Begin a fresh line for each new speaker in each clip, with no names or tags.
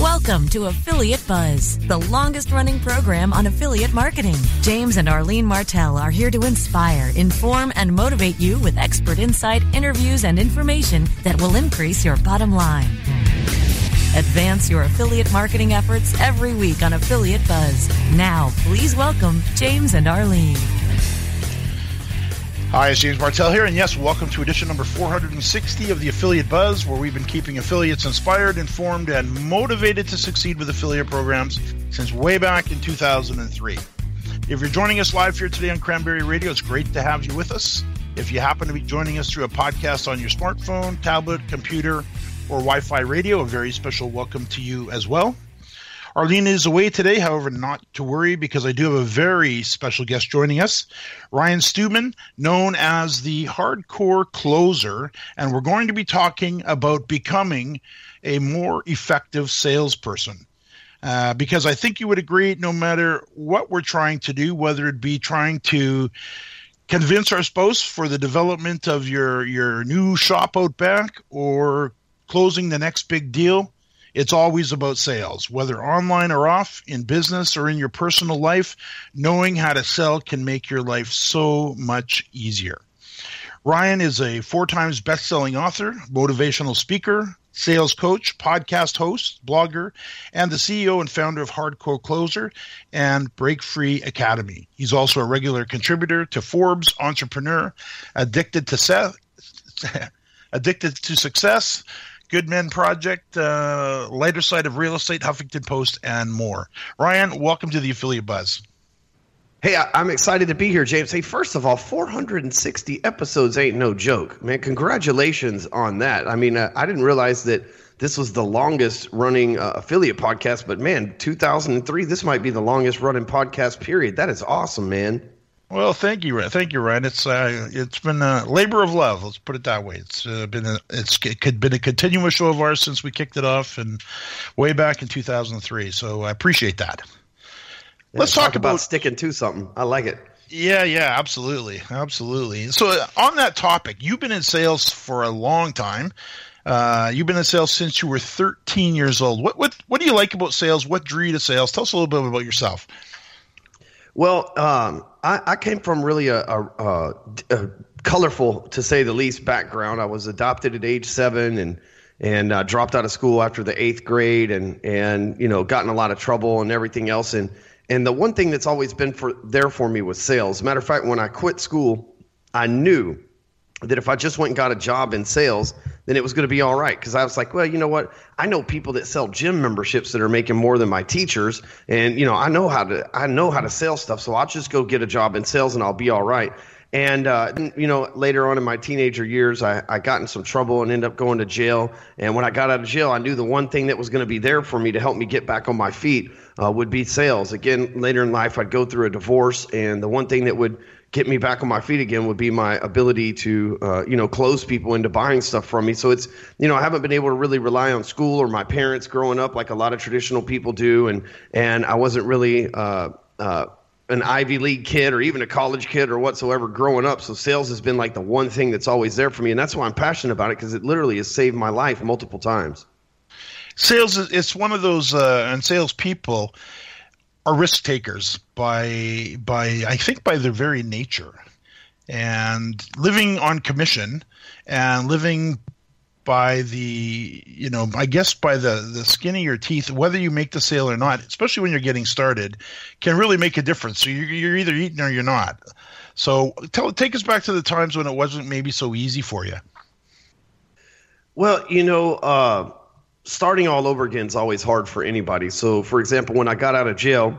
Welcome to Affiliate Buzz, the longest running program on affiliate marketing. James and Arlene Martell are here to inspire, inform, and motivate you with expert insight, interviews, and information that will increase your bottom line. Advance your affiliate marketing efforts every week on Affiliate Buzz. Now, please welcome James and Arlene.
Hi, it's James Martell here, and yes, welcome to edition number 460 of the Affiliate Buzz, where we've been keeping affiliates inspired, informed, and motivated to succeed with affiliate programs since way back in 2003. If you're joining us live here today on Cranberry Radio, it's great to have you with us. If you happen to be joining us through a podcast on your smartphone, tablet, computer, or Wi Fi radio, a very special welcome to you as well. Arlene is away today, however, not to worry because I do have a very special guest joining us, Ryan Stewman, known as the Hardcore Closer, and we're going to be talking about becoming a more effective salesperson. Uh, because I think you would agree, no matter what we're trying to do, whether it be trying to convince our spouse for the development of your your new shop out back or closing the next big deal it's always about sales, whether online or off, in business or in your personal life. Knowing how to sell can make your life so much easier. Ryan is a four times best selling author, motivational speaker, sales coach, podcast host, blogger, and the CEO and founder of Hardcore Closer and Break Free Academy. He's also a regular contributor to Forbes Entrepreneur, Addicted to Se- Addicted to Success, Good Men Project, uh, Lighter Side of Real Estate, Huffington Post, and more. Ryan, welcome to the Affiliate Buzz.
Hey, I, am excited to be here, James. Hey, first of all, 460 episodes ain't no joke, man. Congratulations on that. I mean, uh, I didn't realize that this was the longest running uh, affiliate podcast, but man, 2003, this might be the longest running podcast period. That is awesome, man.
Well, thank you, thank you, Ryan. It's uh, it's been a labor of love. Let's put it that way. It's uh, been a it's it could been a continuous show of ours since we kicked it off and way back in 2003. So I appreciate that.
Yeah, Let's talk, talk about, about sticking to something. I like it.
Yeah, yeah, absolutely, absolutely. So uh, on that topic, you've been in sales for a long time. Uh, you've been in sales since you were 13 years old. What what what do you like about sales? What drew you to sales? Tell us a little bit about yourself.
Well, um, I, I, came from really a, a, a, a, colorful, to say the least, background. I was adopted at age seven and and uh, dropped out of school after the eighth grade, and and you know got in a lot of trouble and everything else. And and the one thing that's always been for there for me was sales. Matter of fact, when I quit school, I knew that if I just went and got a job in sales, then it was going to be all right. Because I was like, well, you know what? I know people that sell gym memberships that are making more than my teachers, and you know, I know how to I know how to sell stuff. So I'll just go get a job in sales, and I'll be all right. And uh, you know, later on in my teenager years, I, I got in some trouble and ended up going to jail. And when I got out of jail, I knew the one thing that was going to be there for me to help me get back on my feet uh, would be sales. Again, later in life, I'd go through a divorce, and the one thing that would get me back on my feet again would be my ability to uh, you know close people into buying stuff from me. So it's you know i haven't been able to really rely on school or my parents growing up like a lot of traditional people do. And and i wasn't really uh, uh, an ivy league kid or even a college kid or whatsoever growing up. So sales has been like the one thing that's always there for me. And that's why i'm passionate about it because it literally has saved my life multiple times.
Sales is it's one of those uh, and sales people are risk takers by by I think by their very nature, and living on commission and living by the you know i guess by the the skin of your teeth whether you make the sale or not especially when you're getting started can really make a difference. So you're, you're either eating or you're not. So tell take us back to the times when it wasn't maybe so easy for you.
Well you know uh, starting all over again is always hard for anybody so for example when i got out of jail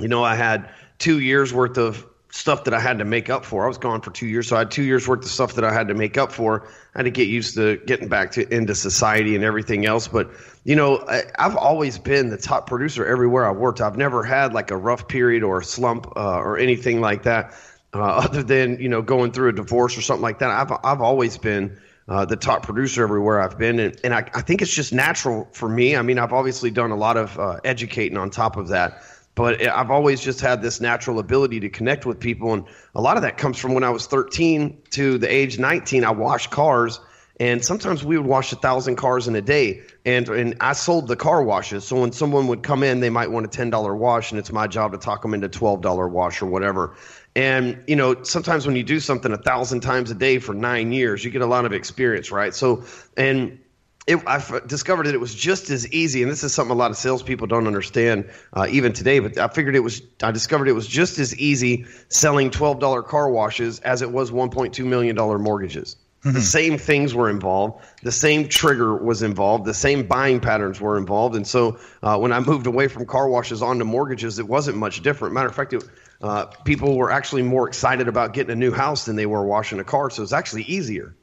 you know i had two years worth of stuff that I had to make up for. I was gone for two years, so I had two years worth of stuff that I had to make up for. I had to get used to getting back to into society and everything else. But you know, I, have always been the top producer everywhere I've worked. I've never had like a rough period or a slump uh, or anything like that. Uh, other than you know going through a divorce or something like that, I've I've always been uh, the top producer everywhere I've been, and, and I, I think it's just natural for me. I mean, I've obviously done a lot of uh, educating on top of that but I've always just had this natural ability to connect with people. And a lot of that comes from when I was 13 to the age 19. I washed cars, and sometimes we would wash a thousand cars in a day. And, and I sold the car washes. So when someone would come in, they might want a $10 wash, and it's my job to talk them into $12 wash or whatever. And, you know, sometimes when you do something a thousand times a day for nine years, you get a lot of experience, right? So, and it, I've discovered that it was just as easy, and this is something a lot of salespeople don't understand uh, even today. But I figured it was. I discovered it was just as easy selling twelve dollar car washes as it was one point two million dollar mortgages. Mm-hmm. The same things were involved. The same trigger was involved. The same buying patterns were involved. And so uh, when I moved away from car washes onto mortgages, it wasn't much different. Matter of fact, it, uh, people were actually more excited about getting a new house than they were washing a car. So it's actually easier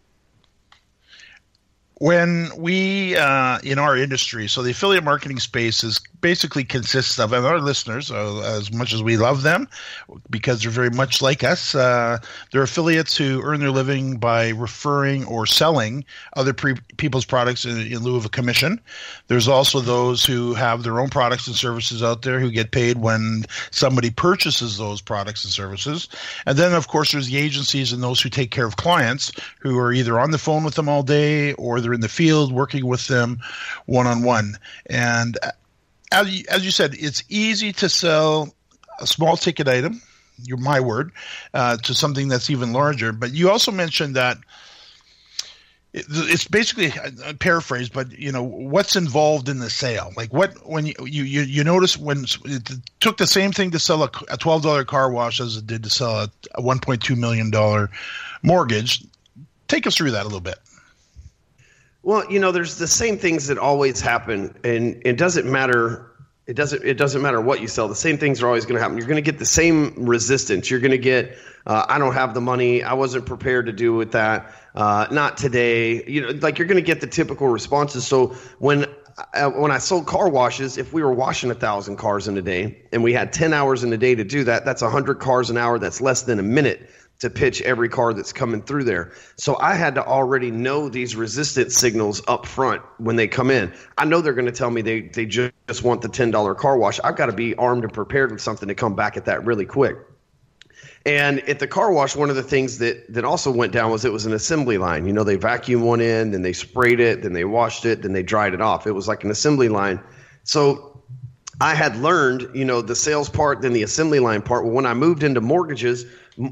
when we uh, in our industry so the affiliate marketing space is basically consists of and our listeners uh, as much as we love them because they're very much like us uh, they're affiliates who earn their living by referring or selling other pre- people's products in, in, lieu of a commission there's also those who have their own products and services out there who get paid when somebody purchases those products and services and then of course there's the agencies and those who take care of clients who are either on the phone with them all day or they're in the field working with them one on one. And as you, as you said, it's easy to sell a small ticket item, your my word, uh, to something that's even larger. But you also mentioned that it's basically a paraphrase, but you know what's involved in the sale. Like what when you you you notice when it took the same thing to sell a, twelve dollar car wash as it did to sell a, a one point two million dollar mortgage. Take us through that a little bit.
Well, you know, there's the same things that always happen, and it doesn't matter. It doesn't. It doesn't matter what you sell. The same things are always going to happen. You're going to get the same resistance. You're going to get. Uh, I don't have the money. I wasn't prepared to do with that. Uh, not today. You know, like you're going to get the typical responses. So when uh, when I sold car washes, if we were washing a thousand cars in a day and we had 10 hours in a day to do that, that's 100 cars an hour. That's less than a minute to pitch every car that's coming through there. So I had to already know these resistance signals up front when they come in. I know they're going to tell me they, they just want the $10 car wash. I've got to be armed and prepared with something to come back at that really quick. And at the car wash, one of the things that, that also went down was it was an assembly line. You know, they vacuumed one in, then they sprayed it, then they washed it, then they dried it off. It was like an assembly line. So I had learned, you know, the sales part, then the assembly line part. Well, when I moved into mortgages,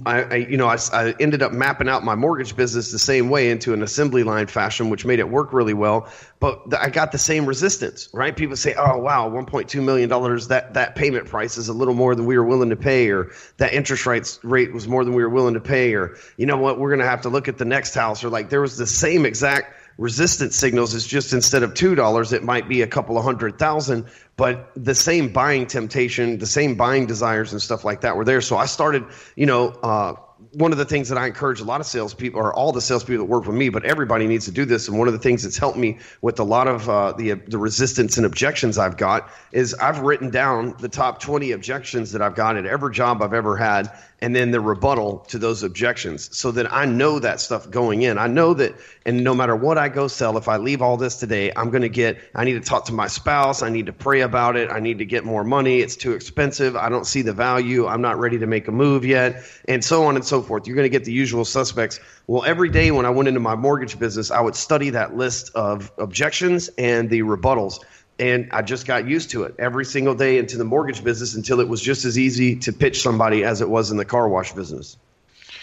I, I, you know, I, I, ended up mapping out my mortgage business the same way into an assembly line fashion, which made it work really well. But I got the same resistance, right? People say, "Oh, wow, 1.2 million dollars that that payment price is a little more than we were willing to pay, or that interest rates rate was more than we were willing to pay, or you know what, we're going to have to look at the next house." Or like there was the same exact resistance signals is just instead of two dollars, it might be a couple of hundred thousand, but the same buying temptation, the same buying desires and stuff like that were there. So I started, you know, uh, one of the things that I encourage a lot of salespeople, or all the salespeople that work with me, but everybody needs to do this. And one of the things that's helped me with a lot of uh, the the resistance and objections I've got is I've written down the top 20 objections that I've got at every job I've ever had, and then the rebuttal to those objections so that I know that stuff going in. I know that, and no matter what I go sell, if I leave all this today, I'm going to get, I need to talk to my spouse. I need to pray about it. I need to get more money. It's too expensive. I don't see the value. I'm not ready to make a move yet, and so on and so forth. You're going to get the usual suspects. Well, every day when I went into my mortgage business, I would study that list of objections and the rebuttals and I just got used to it every single day into the mortgage business until it was just as easy to pitch somebody as it was in the car wash business.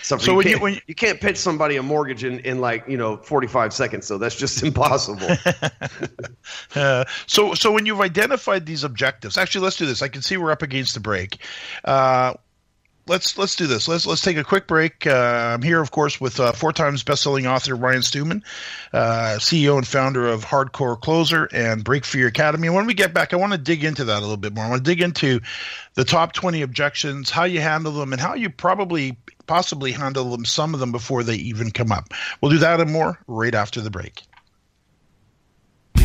So,
So
you,
when you-
can't,
when you-
you can't pitch somebody a mortgage in, in like you know 45 seconds. So that's just impossible.
Uh, so, so when you've identified these objectives, actually, let's do this. I can see we're up against the break. Uh, let's let's do this. Let's let's take a quick break. Uh, I'm here, of course, with uh, four times best-selling author Ryan Stewman, uh, CEO and founder of Hardcore Closer and Break Free Academy. And when we get back, I want to dig into that a little bit more. I want to dig into the top 20 objections, how you handle them, and how you probably possibly handle them, some of them before they even come up. We'll do that and more right after the break.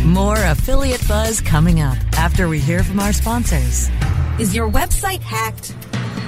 More affiliate buzz coming up after we hear from our sponsors.
Is your website hacked?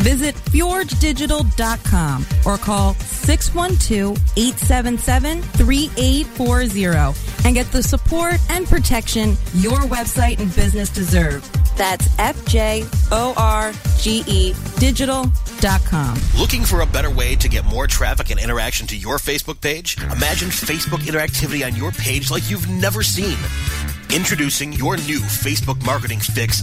Visit fjorgedigital.com or call 612-877-3840 and get the support and protection your website and business deserve. That's F-J-O-R-G-E digital.com.
Looking for a better way to get more traffic and interaction to your Facebook page? Imagine Facebook interactivity on your page like you've never seen. Introducing your new Facebook marketing fix,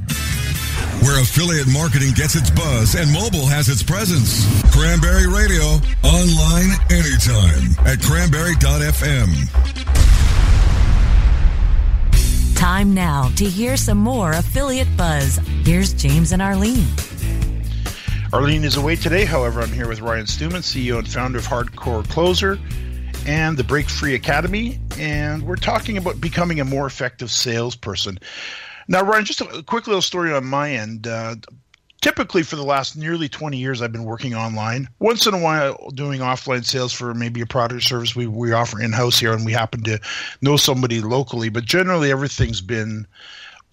where affiliate marketing gets its buzz and mobile has its presence. Cranberry Radio, online anytime at cranberry.fm.
Time now to hear some more affiliate buzz. Here's James and Arlene.
Arlene is away today. However, I'm here with Ryan Stewman, CEO and founder of Hardcore Closer and the Break Free Academy. And we're talking about becoming a more effective salesperson. Now, Ryan, just a quick little story on my end. Uh, typically, for the last nearly 20 years, I've been working online. Once in a while, doing offline sales for maybe a product or service we, we offer in house here, and we happen to know somebody locally. But generally, everything's been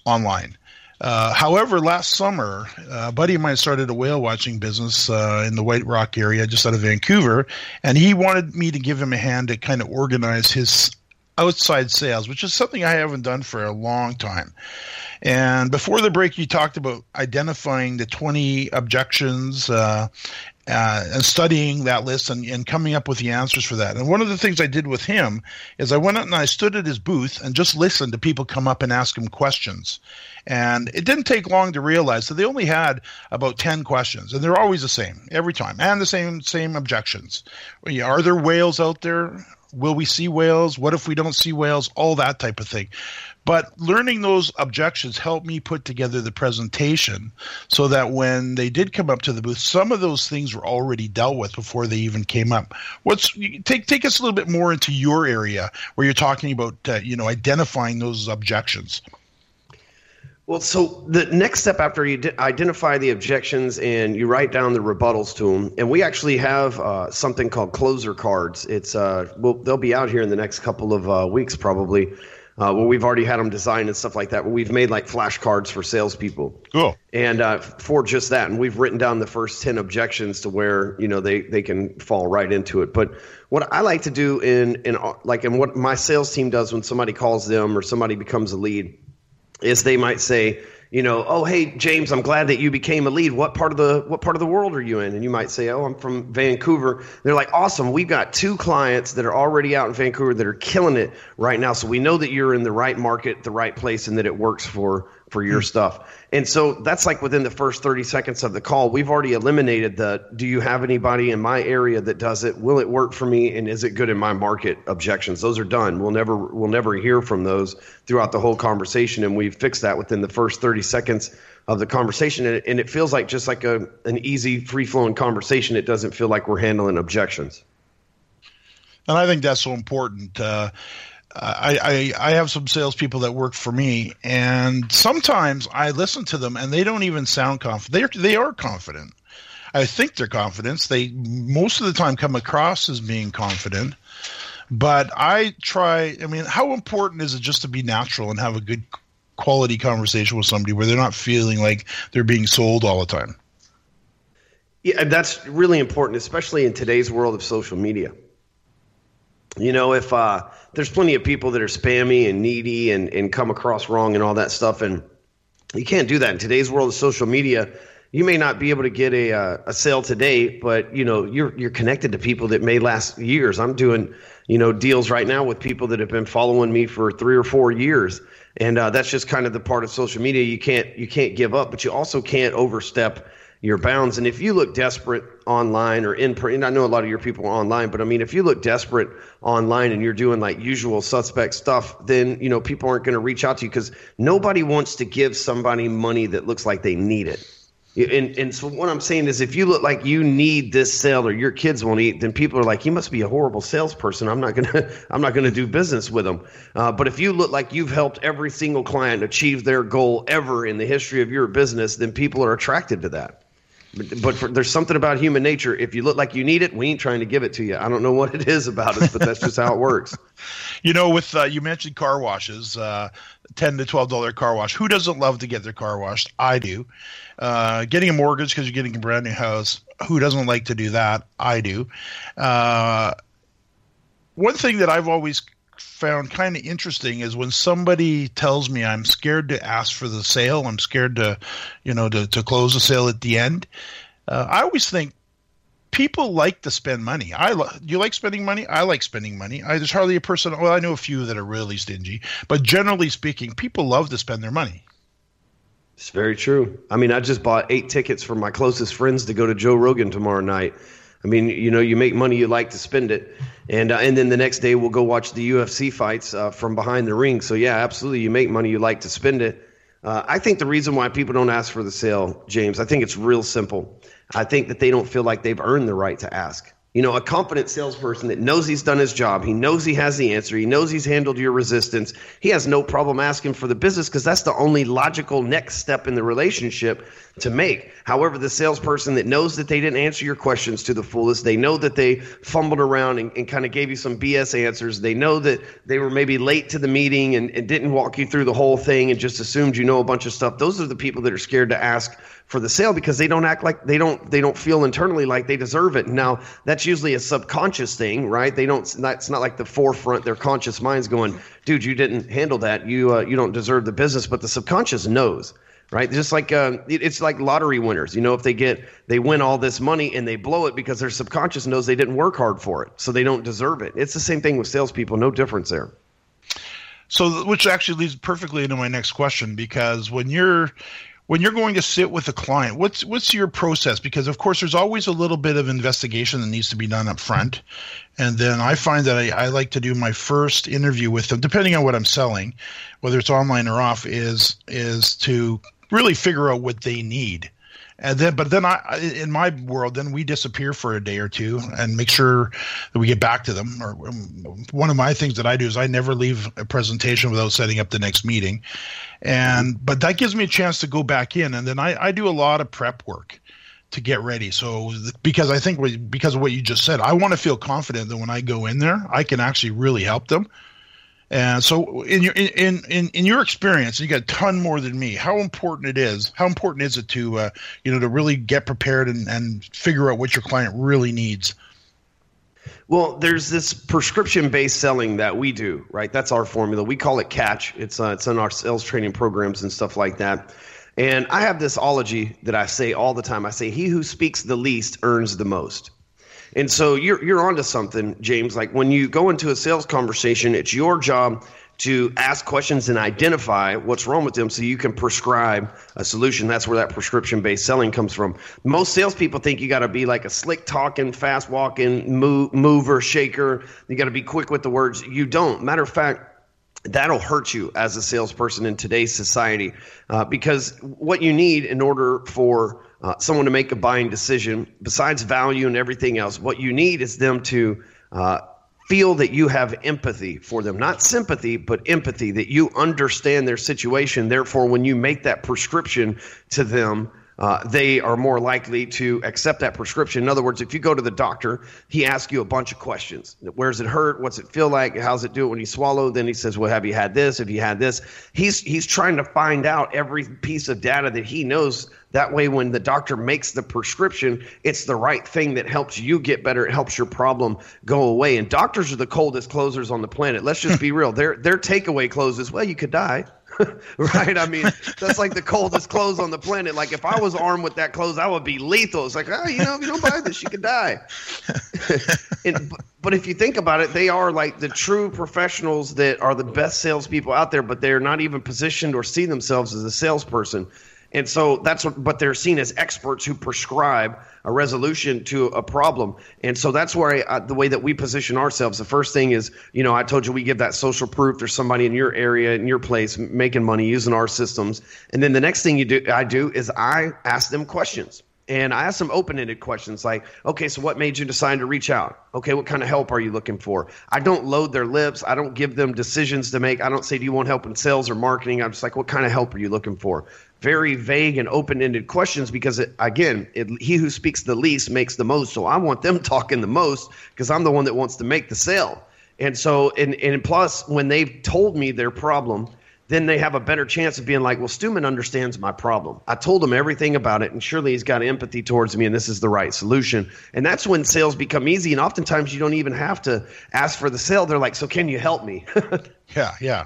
online. Uh, however, last summer, a buddy of mine started a whale watching business uh, in the White Rock area, just out of Vancouver, and he wanted me to give him a hand to kind of organize his outside sales, which is something I haven't done for a long time. And before the break, you talked about identifying the 20 objections uh, uh, and studying that list and, and coming up with the answers for that. And one of the things I did with him is I went out and I stood at his booth and just listened to people come up and ask him questions. And it didn't take long to realize that they only had about 10 questions, and they're always the same every time, and the same same objections. Are there whales out there? Will we see whales? What if we don't see whales? All that type of thing. But learning those objections helped me put together the presentation so that when they did come up to the booth, some of those things were already dealt with before they even came up. What's take take us a little bit more into your area where you're talking about uh, you know identifying those objections.
Well, so the next step after you identify the objections and you write down the rebuttals to them, and we actually have uh, something called closer cards. It's uh, well, they'll be out here in the next couple of uh, weeks probably. Uh, well, we've already had them designed and stuff like that. But we've made like flashcards for salespeople.
Cool.
And uh, for just that, and we've written down the first ten objections to where you know they they can fall right into it. But what I like to do in in like and what my sales team does when somebody calls them or somebody becomes a lead is they might say, you know, oh hey James, I'm glad that you became a lead. What part of the what part of the world are you in? And you might say, oh, I'm from Vancouver. They're like, awesome. We've got two clients that are already out in Vancouver that are killing it right now. So we know that you're in the right market, the right place, and that it works for for your stuff. And so that's like within the first 30 seconds of the call, we've already eliminated the do you have anybody in my area that does it? Will it work for me and is it good in my market objections? Those are done. We'll never we'll never hear from those throughout the whole conversation and we've fixed that within the first 30 seconds of the conversation and it, and it feels like just like a an easy free flowing conversation. It doesn't feel like we're handling objections.
And I think that's so important. Uh, I, I I have some salespeople that work for me, and sometimes I listen to them, and they don't even sound confident. They they are confident. I think they're confident. They most of the time come across as being confident, but I try. I mean, how important is it just to be natural and have a good quality conversation with somebody where they're not feeling like they're being sold all the time?
Yeah, that's really important, especially in today's world of social media. You know, if uh, there's plenty of people that are spammy and needy and, and come across wrong and all that stuff, and you can't do that in today's world of social media. You may not be able to get a uh, a sale today, but you know you're you're connected to people that may last years. I'm doing you know deals right now with people that have been following me for three or four years, and uh, that's just kind of the part of social media you can't you can't give up, but you also can't overstep your bounds. And if you look desperate online or in print, I know a lot of your people are online, but I mean, if you look desperate online and you're doing like usual suspect stuff, then, you know, people aren't going to reach out to you because nobody wants to give somebody money that looks like they need it. And, and so what I'm saying is if you look like you need this sale or your kids won't eat, then people are like, you must be a horrible salesperson. I'm not going to, I'm not going to do business with them. Uh, but if you look like you've helped every single client achieve their goal ever in the history of your business, then people are attracted to that. But, but for, there's something about human nature. If you look like you need it, we ain't trying to give it to you. I don't know what it is about us, but that's just how it works.
You know, with uh, you mentioned car washes, uh, ten to twelve dollar car wash. Who doesn't love to get their car washed? I do. Uh, getting a mortgage because you're getting a brand new house. Who doesn't like to do that? I do. Uh, one thing that I've always found kind of interesting is when somebody tells me I'm scared to ask for the sale, I'm scared to, you know, to, to close the sale at the end. Uh, I always think people like to spend money. I lo- you like spending money? I like spending money. I, there's hardly a person. Well, I know a few that are really stingy, but generally speaking, people love to spend their money.
It's very true. I mean, I just bought eight tickets for my closest friends to go to Joe Rogan tomorrow night. I mean, you know, you make money, you like to spend it, and uh, and then the next day we'll go watch the UFC fights uh, from behind the ring. So yeah, absolutely, you make money, you like to spend it. Uh, I think the reason why people don't ask for the sale, James, I think it's real simple. I think that they don't feel like they've earned the right to ask. You know, a competent salesperson that knows he's done his job, he knows he has the answer, he knows he's handled your resistance, he has no problem asking for the business because that's the only logical next step in the relationship to make. However, the salesperson that knows that they didn't answer your questions to the fullest, they know that they fumbled around and, and kind of gave you some BS answers, they know that they were maybe late to the meeting and, and didn't walk you through the whole thing and just assumed you know a bunch of stuff. Those are the people that are scared to ask for the sale because they don't act like they don't they don't feel internally like they deserve it. Now that's usually a subconscious thing, right? They don't. It's not like the forefront. Their conscious minds going, "Dude, you didn't handle that. You uh, you don't deserve the business." But the subconscious knows, right? Just like uh, it's like lottery winners. You know, if they get they win all this money and they blow it because their subconscious knows they didn't work hard for it, so they don't deserve it. It's the same thing with salespeople. No difference there.
So, which actually leads perfectly into my next question because when you're when you're going to sit with a client, what's what's your process? Because of course, there's always a little bit of investigation that needs to be done up front, and then I find that I, I like to do my first interview with them, depending on what I'm selling, whether it's online or off, is is to really figure out what they need and then but then I in my world then we disappear for a day or two and make sure that we get back to them. Or um, one of my things that I do is I never leave a presentation without setting up the next meeting, and but that gives me a chance to go back in and then I, I do a lot of prep work to get ready. So because I think because of what you just said, I want to feel confident that when I go in there, I can actually really help them and so, in your in in in your experience, you got a ton more than me. How important it is? How important is it to uh, you know to really get prepared and and figure out what your client really needs?
Well, there's this prescription based selling that we do, right? That's our formula. We call it catch. It's uh, it's in our sales training programs and stuff like that. And I have this ology that I say all the time. I say, "He who speaks the least earns the most." And so you're you're onto something, James. Like when you go into a sales conversation, it's your job to ask questions and identify what's wrong with them so you can prescribe a solution. That's where that prescription based selling comes from. Most salespeople think you got to be like a slick talking, fast walking move, mover, shaker. You got to be quick with the words. You don't. Matter of fact, that'll hurt you as a salesperson in today's society uh, because what you need in order for uh, someone to make a buying decision, besides value and everything else, what you need is them to uh, feel that you have empathy for them, not sympathy, but empathy, that you understand their situation. Therefore, when you make that prescription to them, uh, they are more likely to accept that prescription. In other words, if you go to the doctor, he asks you a bunch of questions. Where's it hurt? What's it feel like? How's it do it when you swallow? Then he says, Well, have you had this? Have you had this? He's he's trying to find out every piece of data that he knows. That way, when the doctor makes the prescription, it's the right thing that helps you get better. It helps your problem go away. And doctors are the coldest closers on the planet. Let's just be real. Their their takeaway closes. Well, you could die. right? I mean, that's like the coldest clothes on the planet. Like if I was armed with that clothes, I would be lethal. It's like, oh, you know, if you don't buy this, you could die. and, but if you think about it, they are like the true professionals that are the best salespeople out there, but they're not even positioned or see themselves as a salesperson. And so that's what, but they're seen as experts who prescribe a resolution to a problem. And so that's where I, the way that we position ourselves. The first thing is, you know, I told you we give that social proof. There's somebody in your area, in your place, making money using our systems. And then the next thing you do, I do is I ask them questions. And I ask them open ended questions like, okay, so what made you decide to reach out? Okay, what kind of help are you looking for? I don't load their lips. I don't give them decisions to make. I don't say, do you want help in sales or marketing? I'm just like, what kind of help are you looking for? Very vague and open-ended questions because it, again it, he who speaks the least makes the most. So i want them talking the most because i'm the one that wants to make the sale. And so and, and plus when they've told me their problem then they have a better chance of being like well Stewman understands my problem. I told him everything about it and surely he's got empathy towards me and this is the right solution. And that's when sales become easy and oftentimes you don't even have to ask for the sale. They're like so can you help me?
Yeah yeah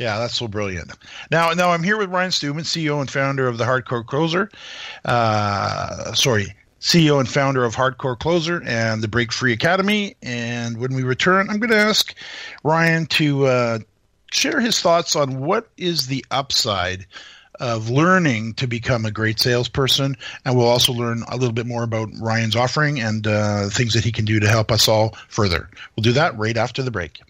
yeah, that's so brilliant. Now, now I'm here with Ryan Stewman, CEO and founder of the Hardcore Closer. Uh, sorry, CEO and founder of Hardcore Closer and the Break Free Academy. And when we return, I'm going to ask Ryan to uh, share his thoughts on what is the upside of learning to become a great salesperson. And we'll also learn a little bit more about Ryan's offering and uh, things that he can do to help us all further. We'll do that right after the break.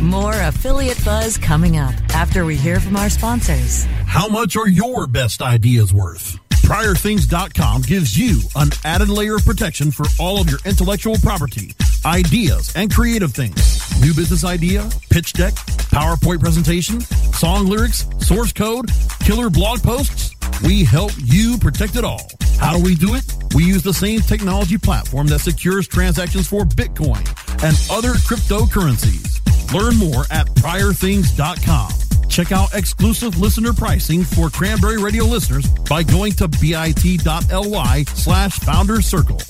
More affiliate buzz coming up after we hear from our sponsors.
How much are your best ideas worth? PriorThings.com gives you an added layer of protection for all of your intellectual property, ideas, and creative things. New business idea, pitch deck, PowerPoint presentation, song lyrics, source code, killer blog posts. We help you protect it all. How do we do it? We use the same technology platform that secures transactions for Bitcoin and other cryptocurrencies. Learn more at priorthings.com. Check out exclusive listener pricing for Cranberry Radio listeners by going to bit.ly slash founder circle.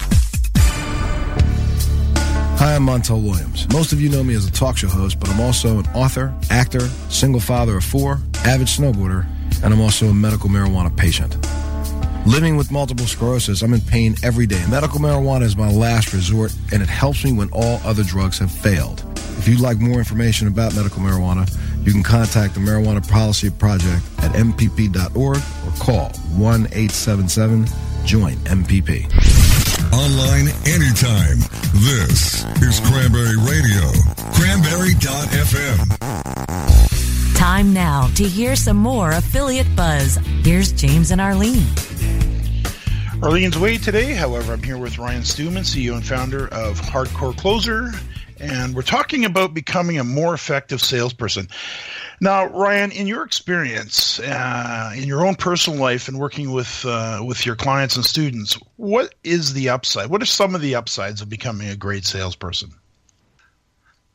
Hi, I'm Montel Williams. Most of you know me as a talk show host, but I'm also an author, actor, single father of four, avid snowboarder, and I'm also a medical marijuana patient. Living with multiple sclerosis, I'm in pain every day. Medical marijuana is my last resort, and it helps me when all other drugs have failed. If you'd like more information about medical marijuana, you can contact the Marijuana Policy Project at MPP.org or call 1 877 Join MPP.
Online anytime. This is Cranberry Radio. Cranberry.fm.
Time now to hear some more affiliate buzz. Here's James and Arlene.
Arlene's away today. However, I'm here with Ryan Stewman, CEO and founder of Hardcore Closer and we're talking about becoming a more effective salesperson. Now, Ryan, in your experience, uh, in your own personal life, and working with uh, with your clients and students, what is the upside? What are some of the upsides of becoming a great salesperson?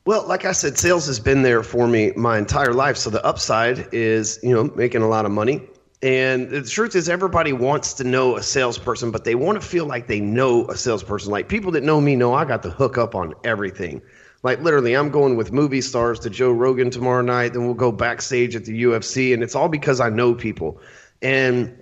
Well, like I said, sales has been there for me my entire life. So the upside is, you know, making a lot of money. And the truth is, everybody wants to know a salesperson, but they want to feel like they know a salesperson. Like people that know me know I got the hook up on everything. Like literally, I'm going with movie stars to Joe Rogan tomorrow night. Then we'll go backstage at the UFC, and it's all because I know people. And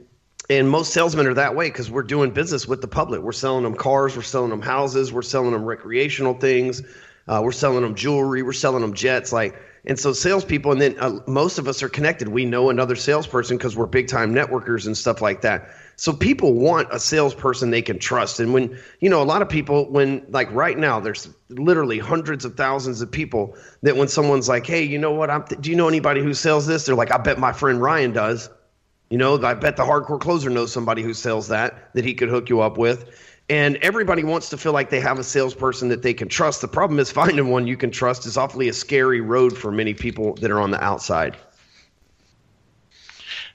and most salesmen are that way because we're doing business with the public. We're selling them cars, we're selling them houses, we're selling them recreational things, uh, we're selling them jewelry, we're selling them jets. Like and so salespeople, and then uh, most of us are connected. We know another salesperson because we're big time networkers and stuff like that. So people want a salesperson they can trust. And when, you know, a lot of people, when like right now, there's literally hundreds of thousands of people that when someone's like, hey, you know what? I'm, do you know anybody who sells this? They're like, I bet my friend Ryan does. You know, I bet the hardcore closer knows somebody who sells that that he could hook you up with. And everybody wants to feel like they have a salesperson that they can trust. The problem is finding one you can trust is awfully a scary road for many people that are on the outside.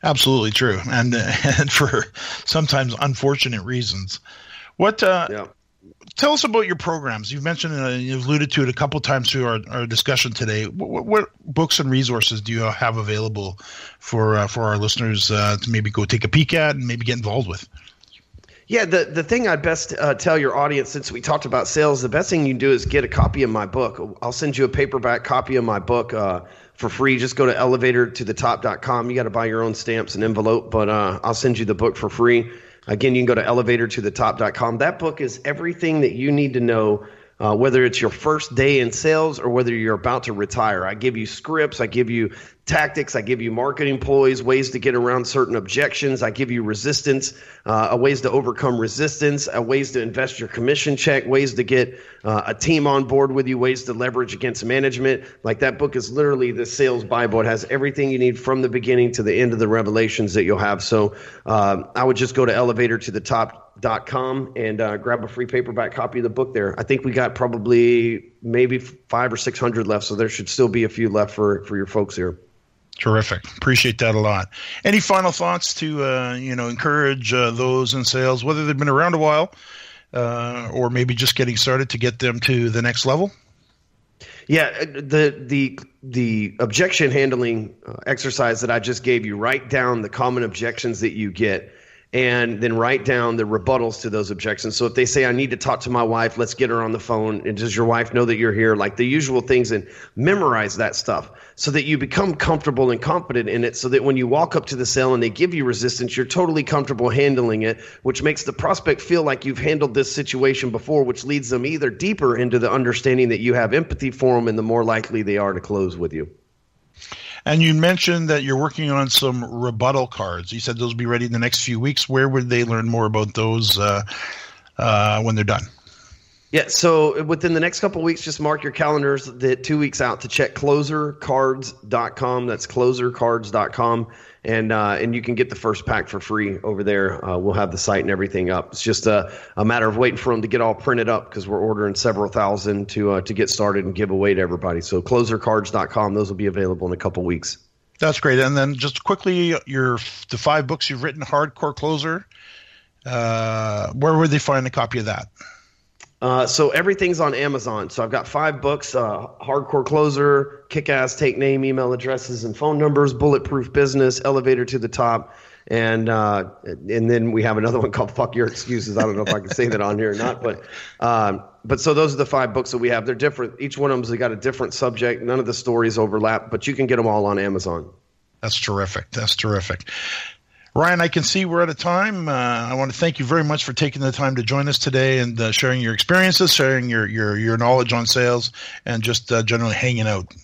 Absolutely true, and and for sometimes unfortunate reasons. What uh, yeah. tell us about your programs? You've mentioned uh, you've alluded to it a couple times through our, our discussion today. What, what, books and resources do you have available for uh, for our listeners uh, to maybe go take a peek at and maybe get involved with?
Yeah, the, the thing I'd best uh, tell your audience, since we talked about sales, the best thing you can do is get a copy of my book. I'll send you a paperback copy of my book uh, for free. Just go to elevatortothetop.com. You got to buy your own stamps and envelope, but uh, I'll send you the book for free. Again, you can go to elevatortothetop.com. That book is everything that you need to know uh, whether it's your first day in sales or whether you're about to retire. I give you scripts, I give you tactics, I give you marketing ploys, ways to get around certain objections, I give you resistance, uh, ways to overcome resistance, uh, ways to invest your commission check, ways to get uh, a team on board with you, ways to leverage against management. Like that book is literally the sales Bible. It has everything you need from the beginning to the end of the revelations that you'll have. So uh, I would just go to elevator to the top dot com and uh, grab a free paperback copy of the book there. I think we got probably maybe five or six hundred left, so there should still be a few left for for your folks here.
Terrific. Appreciate that a lot. Any final thoughts to uh, you know encourage uh, those in sales, whether they've been around a while uh, or maybe just getting started, to get them to the next level?
Yeah, uh, the the the objection handling uh, exercise that I just gave you. Write down the common objections that you get and then write down the rebuttals to those objections. So if they say, I need to talk to my wife, let's get her on the phone. And does your wife know that you're here? Like the usual things, and memorize that stuff so that you become comfortable and confident in it. So that when you walk up to the sale and they give you resistance, you're totally comfortable handling it, which makes the prospect feel like you've handled this situation before, which leads them either deeper into the understanding that you have empathy for them and the more likely they are to close with you.
And you mentioned that you're working on some rebuttal cards. You said those will be ready in the next few weeks. Where would they learn more about those uh, uh, when they're done?
Yeah, so within the next couple weeks, just mark your calendars that two weeks out to check closercards.com. That's closercards.com and uh, and you can get the first pack for free over there. Uh, we'll have the site and everything up. It's just a, a matter of waiting for them to get all printed up because we're ordering several thousand to uh, to get started and give away to everybody. So closercards.com. Those will be available in a couple weeks.
That's great. And then just quickly, your the five books you've written, Hardcore Closer. Uh, where would they find a copy of that?
Uh, so everything's on Amazon. So I've got five books: uh, Hardcore Closer, Kick Ass, Take Name, Email Addresses and Phone Numbers, Bulletproof Business, Elevator to the Top, and uh, and then we have another one called Fuck Your Excuses. I don't know if I can say that on here or not, but um, but so those are the five books that we have. They're different. Each one of them's got a different subject. None of the stories overlap, but you can get them all on Amazon.
That's terrific. That's terrific. Ryan, I can see we're out of time. Uh, I want to thank you very much for taking the time to join us today and uh, sharing your experiences, sharing your, your, your knowledge on sales, and just uh, generally hanging out.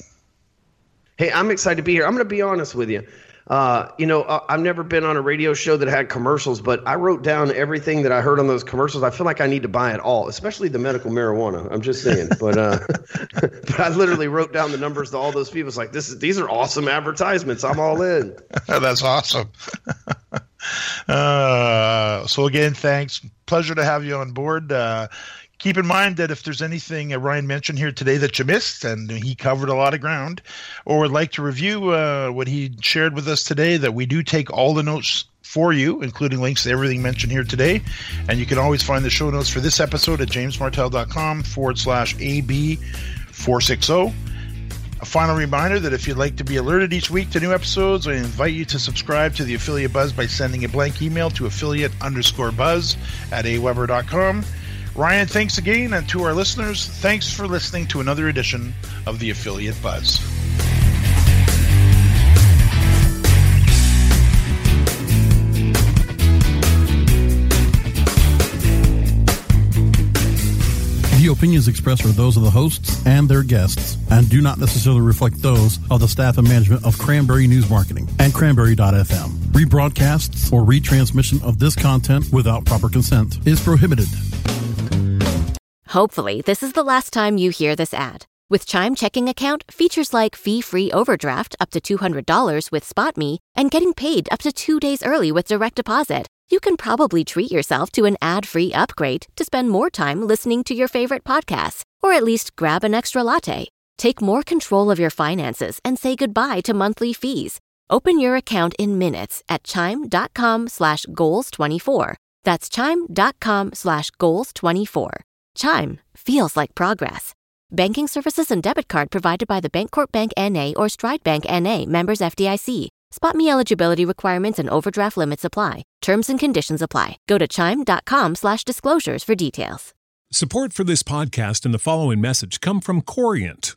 Hey, I'm excited to be here. I'm going to be honest with you. Uh, you know, uh, I've never been on a radio show that had commercials, but I wrote down everything that I heard on those commercials. I feel like I need to buy it all, especially the medical marijuana. I'm just saying, but uh, but I literally wrote down the numbers to all those people. It's like this is these are awesome advertisements. I'm all in.
That's awesome. uh, so again, thanks. Pleasure to have you on board. Uh, keep in mind that if there's anything uh, Ryan mentioned here today that you missed, and he covered a lot of ground, or would like to review uh, what he shared with us today, that we do take all the notes for you, including links to everything mentioned here today. And you can always find the show notes for this episode at jamesmartell.com forward slash AB 460. A final reminder that if you'd like to be alerted each week to new episodes, I invite you to subscribe to the Affiliate Buzz by sending a blank email to affiliate underscore buzz at aweber.com. Ryan, thanks again. And to our listeners, thanks for listening to another edition of the Affiliate Buzz.
The opinions expressed are those of the hosts and their guests and do not necessarily reflect those of the staff and management of Cranberry News Marketing and Cranberry.fm. Rebroadcasts or retransmission of this content without proper consent is prohibited.
Hopefully, this is the last time you hear this ad. With Chime Checking Account, features like fee-free overdraft up to $200 with SpotMe and getting paid up to two days early with direct deposit. You can probably treat yourself to an ad free upgrade to spend more time listening to your favorite podcasts, or at least grab an extra latte. Take more control of your finances and say goodbye to monthly fees. Open your account in minutes at chime.com slash goals24. That's chime.com slash goals24. Chime feels like progress. Banking services and debit card provided by the Bancorp Bank NA or Stride Bank NA members FDIC. SpotMe eligibility requirements and overdraft limits apply. Terms and conditions apply. Go to chime.com slash disclosures for details.
Support for this podcast and the following message come from Corient.